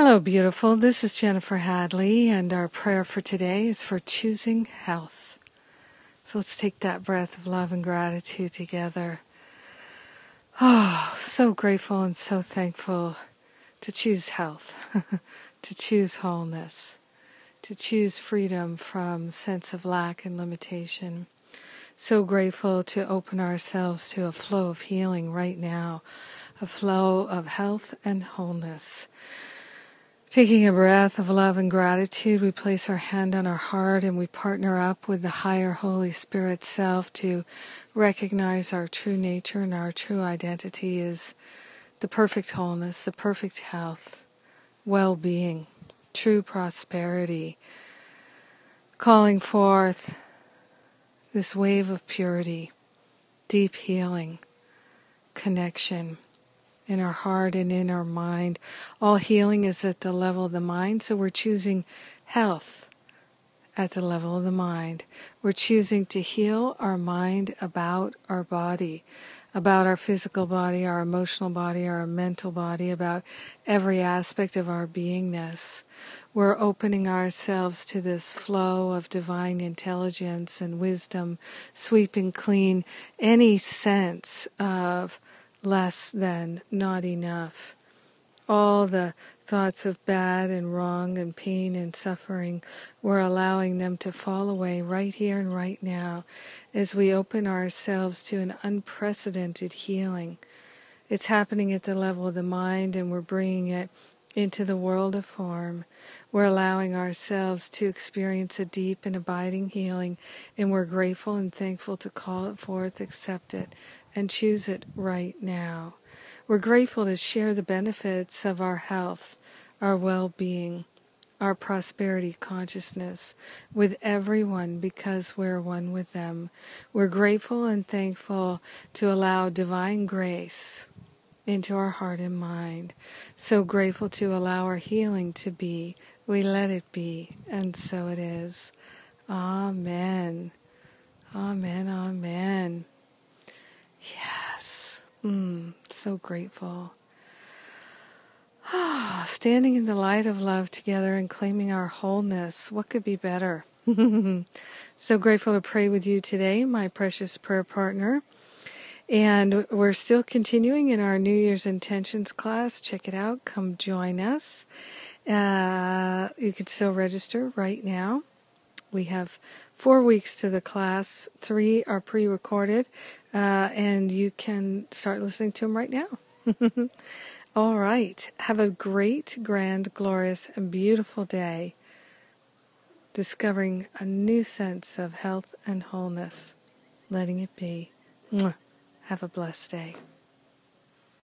Hello, beautiful. This is Jennifer Hadley, and our prayer for today is for choosing health. So let's take that breath of love and gratitude together. Oh, so grateful and so thankful to choose health, to choose wholeness, to choose freedom from sense of lack and limitation. So grateful to open ourselves to a flow of healing right now, a flow of health and wholeness. Taking a breath of love and gratitude, we place our hand on our heart and we partner up with the higher Holy Spirit self to recognize our true nature and our true identity is the perfect wholeness, the perfect health, well being, true prosperity, calling forth this wave of purity, deep healing, connection in our heart and in our mind. All healing is at the level of the mind, so we're choosing health at the level of the mind. We're choosing to heal our mind about our body, about our physical body, our emotional body, our mental body, about every aspect of our beingness. We're opening ourselves to this flow of divine intelligence and wisdom, sweeping clean any sense of less than, not enough. All the thoughts of bad and wrong and pain and suffering, we're allowing them to fall away right here and right now as we open ourselves to an unprecedented healing. It's happening at the level of the mind, and we're bringing it into the world of form. We're allowing ourselves to experience a deep and abiding healing, and we're grateful and thankful to call it forth, accept it, and choose it right now. We're grateful to share the benefits of our health, our well being, our prosperity consciousness with everyone because we're one with them. We're grateful and thankful to allow divine grace into our heart and mind. So grateful to allow our healing to be. We let it be, and so it is. Amen. Amen. Amen. Yes. Mm, so grateful. Ah, standing in the light of love together and claiming our wholeness. What could be better? so grateful to pray with you today, my precious prayer partner. And we're still continuing in our New Year's intentions class. Check it out. Come join us. Uh, you can still register right now. We have four weeks to the class. Three are pre recorded, uh, and you can start listening to them right now. All right. Have a great, grand, glorious, and beautiful day discovering a new sense of health and wholeness, letting it be. Have a blessed day.